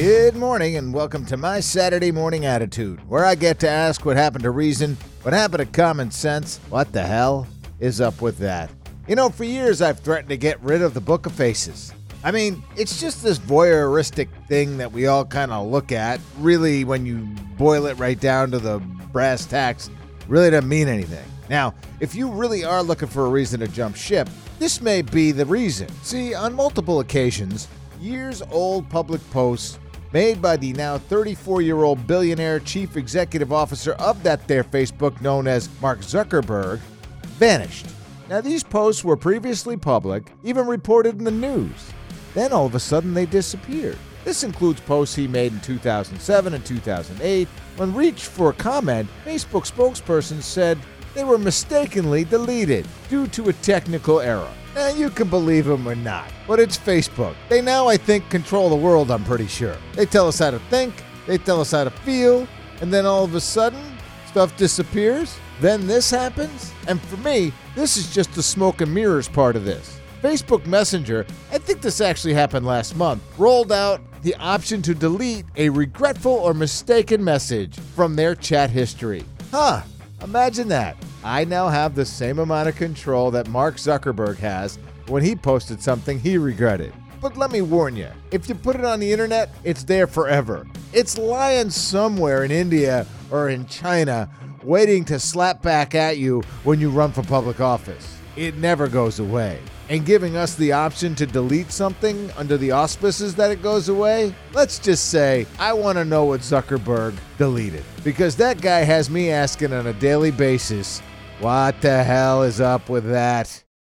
Good morning and welcome to my Saturday morning attitude, where I get to ask what happened to reason, what happened to common sense, what the hell is up with that? You know, for years I've threatened to get rid of the Book of Faces. I mean, it's just this voyeuristic thing that we all kind of look at. Really, when you boil it right down to the brass tacks, really doesn't mean anything. Now, if you really are looking for a reason to jump ship, this may be the reason. See, on multiple occasions, years old public posts made by the now 34 year old billionaire chief executive officer of that there Facebook known as Mark Zuckerberg vanished. Now, these posts were previously public, even reported in the news. Then all of a sudden they disappeared. This includes posts he made in 2007 and 2008. When reached for a comment, Facebook spokesperson said they were mistakenly deleted due to a technical error. Now, you can believe him or not, but it's Facebook. They now, I think, control the world, I'm pretty sure. They tell us how to think, they tell us how to feel, and then all of a sudden, stuff disappears. Then this happens. And for me, this is just the smoke and mirrors part of this. Facebook Messenger, I think this actually happened last month, rolled out the option to delete a regretful or mistaken message from their chat history. Huh, imagine that. I now have the same amount of control that Mark Zuckerberg has when he posted something he regretted. But let me warn you if you put it on the internet, it's there forever. It's lying somewhere in India or in China waiting to slap back at you when you run for public office. It never goes away and giving us the option to delete something under the auspices that it goes away, let's just say I want to know what Zuckerberg deleted. Because that guy has me asking on a daily basis, what the hell is up with that?